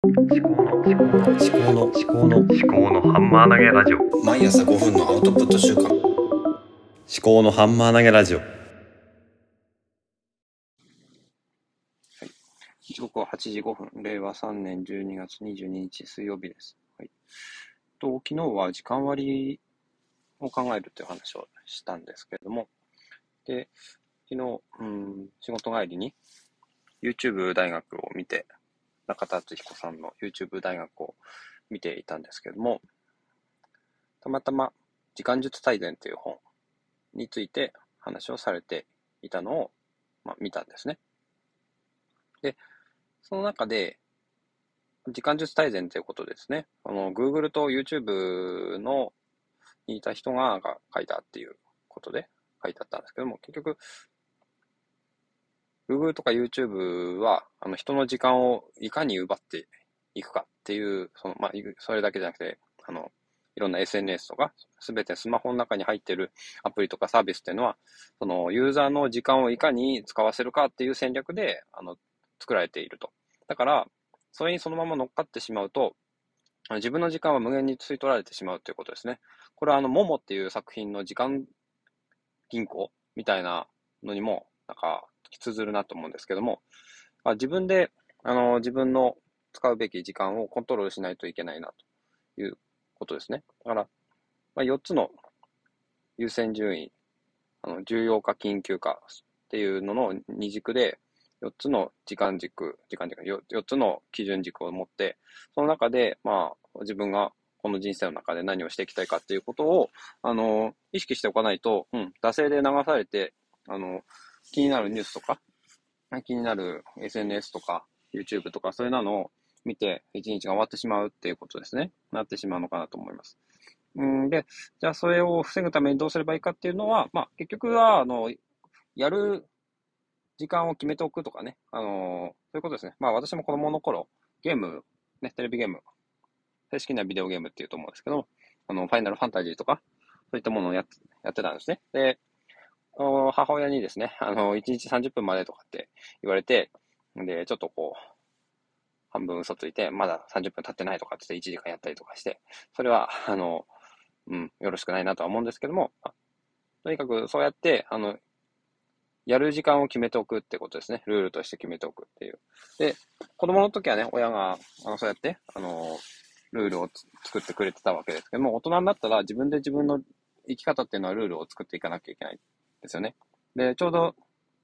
思考の思考の思考の思考の思考のハンマー投げラジオ。毎朝5分のアウトプット週間。思考のハンマー投げラジオ。時刻は8時5分、令和3年12月22日水曜日です。はい、と昨日は時間割を考えるという話をしたんですけれども、で昨日、うん、仕事帰りに YouTube 大学を見て、中田敦彦さんの YouTube 大学を見ていたんですけども、たまたま時間術大全という本について話をされていたのを、まあ、見たんですね。で、その中で、時間術大全ということですね。あの、Google と YouTube のにいた人がが書いたっていうことで書いてあったんですけども、結局、Google とか YouTube は、あの、人の時間をいかに奪っていくかっていう、その、まあ、それだけじゃなくて、あの、いろんな SNS とか、すべてスマホの中に入っているアプリとかサービスっていうのは、その、ユーザーの時間をいかに使わせるかっていう戦略で、あの、作られていると。だから、それにそのまま乗っかってしまうと、自分の時間は無限に吸い取られてしまうということですね。これはあの、モモっていう作品の時間銀行みたいなのにも、なんか、通ずるなと思うんですけども、あ自分で、あの、自分の使うべき時間をコントロールしないといけないなということですね。だから、まあ、4つの優先順位、あの重要か緊急かっていうのの二軸で、4つの時間軸、時間軸4、つの基準軸を持って、その中で、まあ、自分がこの人生の中で何をしていきたいかっていうことを、あの、意識しておかないと、うん、惰性で流されて、あの、気になるニュースとか、気になる SNS とか、YouTube とか、そういうのを見て、一日が終わってしまうっていうことですね。なってしまうのかなと思います。うんで、じゃあそれを防ぐためにどうすればいいかっていうのは、まあ結局は、あの、やる時間を決めておくとかね、あのそういうことですね。まあ私も子供の頃、ゲーム、ね、テレビゲーム、正式なビデオゲームっていうと思うんですけど、あの、ファイナルファンタジーとか、そういったものをやっやってたんですね。で、母親にですね、あの、1日30分までとかって言われて、で、ちょっとこう、半分嘘ついて、まだ30分経ってないとかって言って1時間やったりとかして、それは、あの、うん、よろしくないなとは思うんですけども、とにかくそうやって、あの、やる時間を決めておくってことですね。ルールとして決めておくっていう。で、子供の時はね、親が、あの、そうやって、あの、ルールを作ってくれてたわけですけども、大人になったら自分で自分の生き方っていうのはルールを作っていかなきゃいけないですよね。で、ちょうど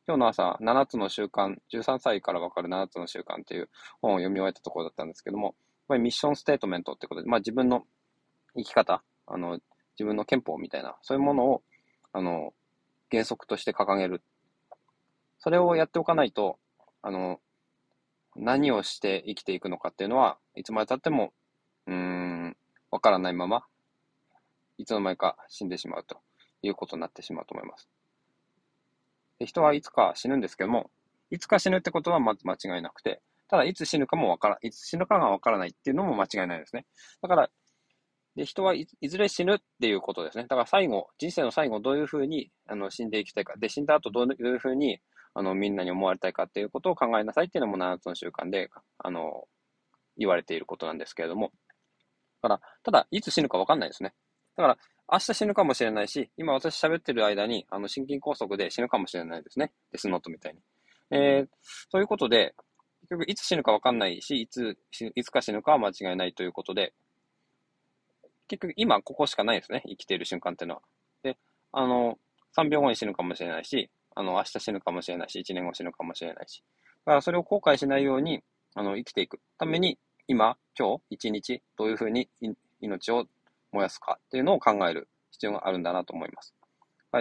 今日の朝、7つの習慣、13歳からわかる7つの習慣っていう本を読み終えたところだったんですけども、やっぱりミッションステートメントってことで、まあ自分の生き方、あの、自分の憲法みたいな、そういうものを、あの、原則として掲げるそれをやっておかないと、あの、何をして生きていくのかっていうのは、いつまで経っても、うん、わからないまま、いつの間にか死んでしまうということになってしまうと思います。人はいつか死ぬんですけども、いつか死ぬってことはまず間違いなくて、ただいつ死ぬかもわから、いつ死ぬかがわからないっていうのも間違いないですね。だから、で、人はいずれ死ぬっていうことですね。だから最後、人生の最後どういうふうにあの死んでいきたいか。で、死んだ後どういうふうにあの、みんなに思われたいかっていうことを考えなさいっていうのも7つの習慣で、あの、言われていることなんですけれども。だから、ただ、いつ死ぬかわかんないですね。だから、明日死ぬかもしれないし、今私喋ってる間に、あの、心筋梗塞で死ぬかもしれないですね。デスノートみたいに。えー、そういうことで、結局、いつ死ぬかわかんないし、いつ、いつか死ぬかは間違いないということで、結局、今ここしかないですね。生きている瞬間っていうのは。で、あの、3秒後に死ぬかもしれないし、あの、明日死ぬかもしれないし、1年後死ぬかもしれないし。だからそれを後悔しないように、あの、生きていくために、今、今日、一日、どういうふうに命を燃やすかっていうのを考える必要があるんだなと思います。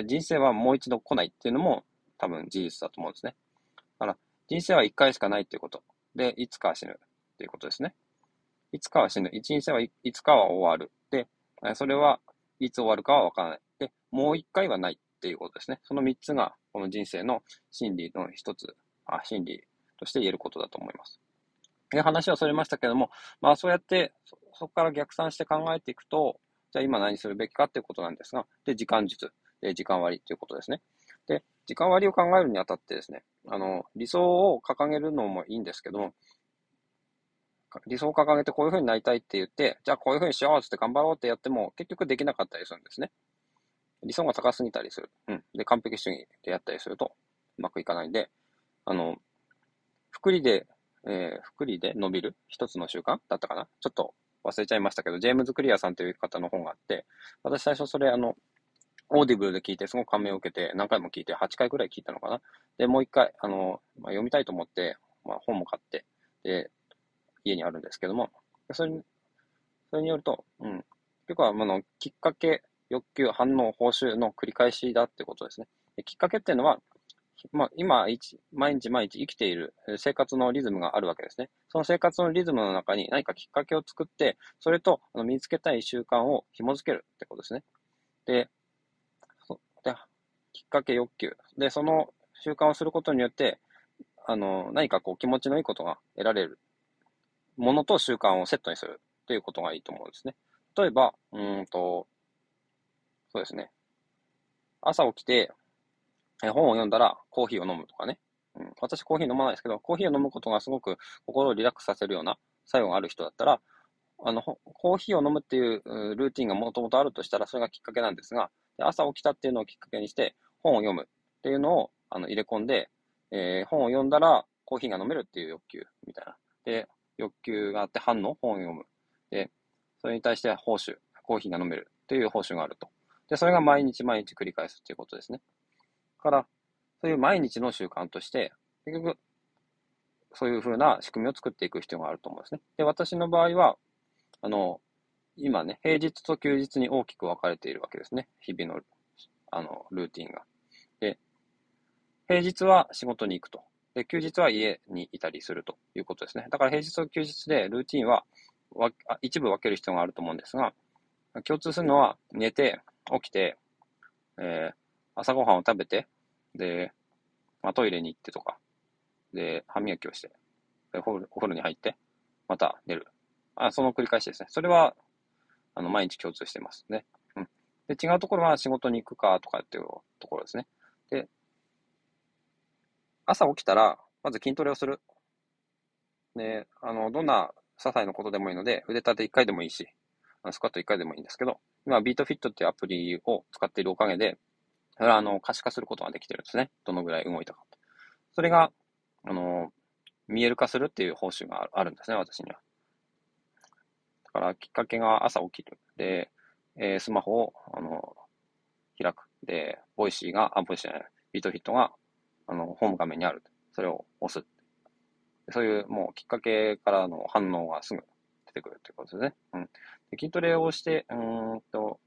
人生はもう一度来ないっていうのも多分事実だと思うんですね。だから人生は一回しかないっていうこと。で、いつかは死ぬっていうことですね。いつかは死ぬ。一日はいつかは終わる。で、それはいつ終わるかはわからない。で、もう一回はないっていうことですね。その三つがこの人生の真理の一つ、あ真理として言えることだと思います。で話はそれましたけども、まあそうやって、そこから逆算して考えていくと、じゃあ今何するべきかっていうことなんですが、で、時間術、で、時間割ということですね。で、時間割を考えるにあたってですね、あの、理想を掲げるのもいいんですけども、理想を掲げてこういう風になりたいって言って、じゃあこういう風にしようって頑張ろうってやっても、結局できなかったりするんですね。理想が高すぎたりする。うん。で、完璧主義でやったりすると、うまくいかないんで、あの、複利で、えー、複利で伸びる一つの習慣だったかなちょっと忘れちゃいましたけど、ジェームズ・クリアさんという方の本があって、私最初それあの、 Audible で聞いてすごく感銘を受けて、何回も聞いて、8回くらい聞いたのかな。で、もう一回、あの、まあ、読みたいと思って、まあ、本も買って、で、家にあるんですけども、それに、それによると、うん、結構、あの、きっかけ、欲求、反応、報酬の繰り返しだってことですね。できっかけっていうのは、まあ、今、毎日毎日生きている生活のリズムがあるわけですね。その生活のリズムの中に何かきっかけを作って、それとあの身につけたい習慣を紐づけるってことですね。で、できっかけ欲求。で、その習慣をすることによって、あの、何かこう気持ちのいいことが得られるものと習慣をセットにするっていうことがいいと思うんですね。例えば、うんと、そうですね。朝起きて、え本を読んだらコーヒーを飲むとかね。うん、私コーヒー飲まないですけど、コーヒーを飲むことがすごく心をリラックスさせるような作用がある人だったら、あの、コーヒーを飲むっていうルーティンがもともとあるとしたら、それがきっかけなんですが、朝起きたっていうのをきっかけにして、本を読むっていうのをあの入れ込んで、えー本を読んだらコーヒーが飲めるっていう欲求みたいな。で、欲求があって反応、本を読む。で、それに対して報酬、コーヒーが飲めるっていう報酬があると。で、それが毎日毎日繰り返すっていうことですね。から、そういう毎日の習慣として、結局、そういうふうな仕組みを作っていく必要があると思うんですね。で、私の場合は、あの、今ね、平日と休日に大きく分かれているわけですね。日々の、あの、ルーティンが。で、平日は仕事に行くと。で、休日は家にいたりするということですね。だから平日と休日でルーティンはわ一部分ける必要があると思うんですが、共通するのは寝て、起きて、えー朝ごはんを食べて、で、まあ、トイレに行ってとか、で、歯磨きをして、でお風呂に入って、また寝る。あ、その繰り返しですね。それは、あの、毎日共通してますね。うん。で、違うところは仕事に行くかとかっていうところですね。で、朝起きたら、まず筋トレをする。で、あの、どんな些細なことでもいいので、腕立て1回でもいいし、スクワット1回でもいいんですけど、今、ビートフィットっていうアプリを使っているおかげで、それはあの可視化することができてるんですね。どのぐらい動いたか。それが、あの、見える化するっていう報酬があるんですね、私には。だから、きっかけが朝起きる。で、えースマホを、あの、開く。で、 Voicy が、あ、 Voicy じゃない、 BeatFit が、あの、ホーム画面にある。それを押す。そういう、もう、きっかけからの反応がすぐ出てくるということですね。うん。で筋トレをして、うんと、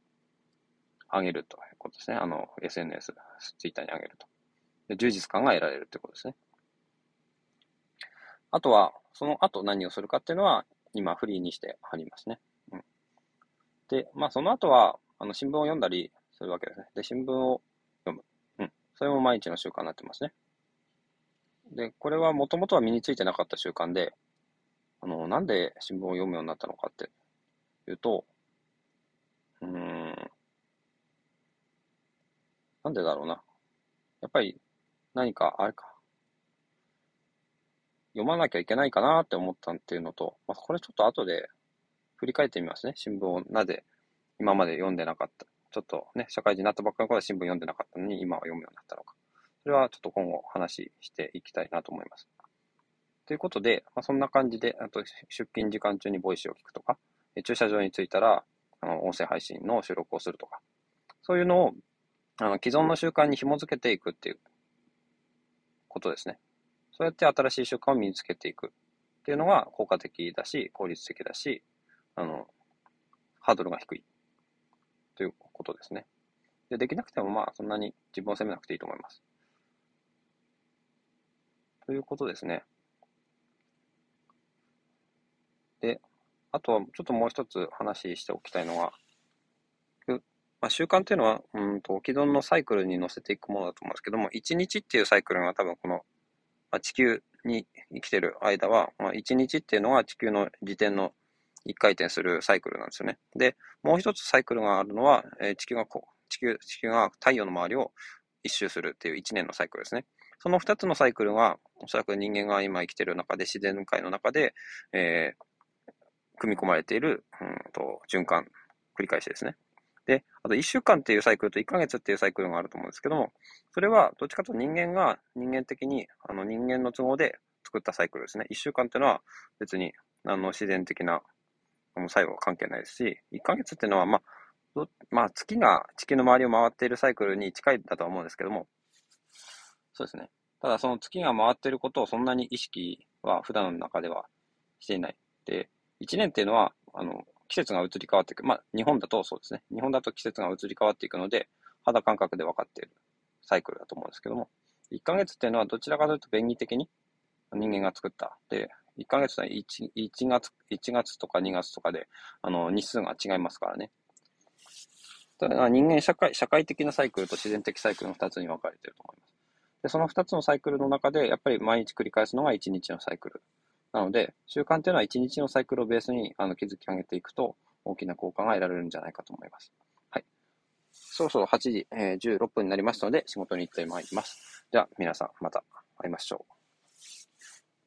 上げるとことですね。あの、SNS、ツイッターに上げると。で充実感が得られるということですね。あとは、その後何をするかっていうのは、今フリーにして貼りますね。うん。で、まあその後は、あの、新聞を読んだりするわけですね。で、新聞を読む。うん。それも毎日の習慣になってますね。で、これはもともとは身についてなかった習慣で、あの、なんで新聞を読むようになったのかっていうと、うん、なんでだろうな。やっぱり何か、あれか。読まなきゃいけないかなって思ったっていうのと、まあ、これちょっと後で振り返ってみますね。新聞をなぜ今まで読んでなかった。ちょっとね、社会人になったばっかりの頃は新聞読んでなかったのに今は読むようになったのか。それはちょっと今後話していきたいなと思います。ということで、まあ、そんな感じで、あと出勤時間中に Voicy を聞くとか、駐車場に着いたら、あの、音声配信の収録をするとか、そういうのを、あの、既存の習慣に紐づけていくっていうことですね。そうやって新しい習慣を身につけていくっていうのが効果的だし、効率的だし、あの、ハードルが低いということですね。で、できなくてもまあ、そんなに自分を責めなくていいと思います。ということですね。で、あとはちょっともう一つ話しておきたいのは、まあ、習慣っていうのは、うんと、既存のサイクルに乗せていくものだと思うんですけども、1日っていうサイクルが多分この、まあ、地球に生きてる間は、まあ、1日っていうのは地球の時点の1回転するサイクルなんですよね。で、もう一つサイクルがあるのは、えー地球がこう、地球、地球が太陽の周りを一周するっていう1年のサイクルですね。その2つのサイクルが、おそらく人間が今生きてる中で、自然界の中で、えー組み込まれている、うんと、循環、繰り返しですね。で、あと1週間っていうサイクルと1ヶ月っていうサイクルがあると思うんですけども、それはどっちかというと人間が人間的に、あの人間の都合で作ったサイクルですね。1週間っていうのは別にあの自然的な作用は関係ないですし、1ヶ月っていうのは、まあ、まあ、月が地球の周りを回っているサイクルに近いだとは思うんですけども、そうですね。ただその月が回っていることをそんなに意識は普段の中ではしていない。で、1年っていうのは、あの、季節が移り変わっていく。まあ、日本だとそうですね。日本だと季節が移り変わっていくので、肌感覚で分かっているサイクルだと思うんですけども、1ヶ月っていうのはどちらかというと便宜的に人間が作った。で、1ヶ月は 1, 1月、1月とか2月とかで、あの、日数が違いますからね。ただ人間社会、社会的なサイクルと自然的サイクルの2つに分かれていると思います。で、その2つのサイクルの中で、やっぱり毎日繰り返すのが1日のサイクル。なので、習慣というのは1日のサイクルをベースにあの築き上げていくと、大きな効果が得られるんじゃないかと思います。はい。そろそろ8時、えー、16分になりましたので、仕事に行ってまいります。では、皆さん、また会いましょう。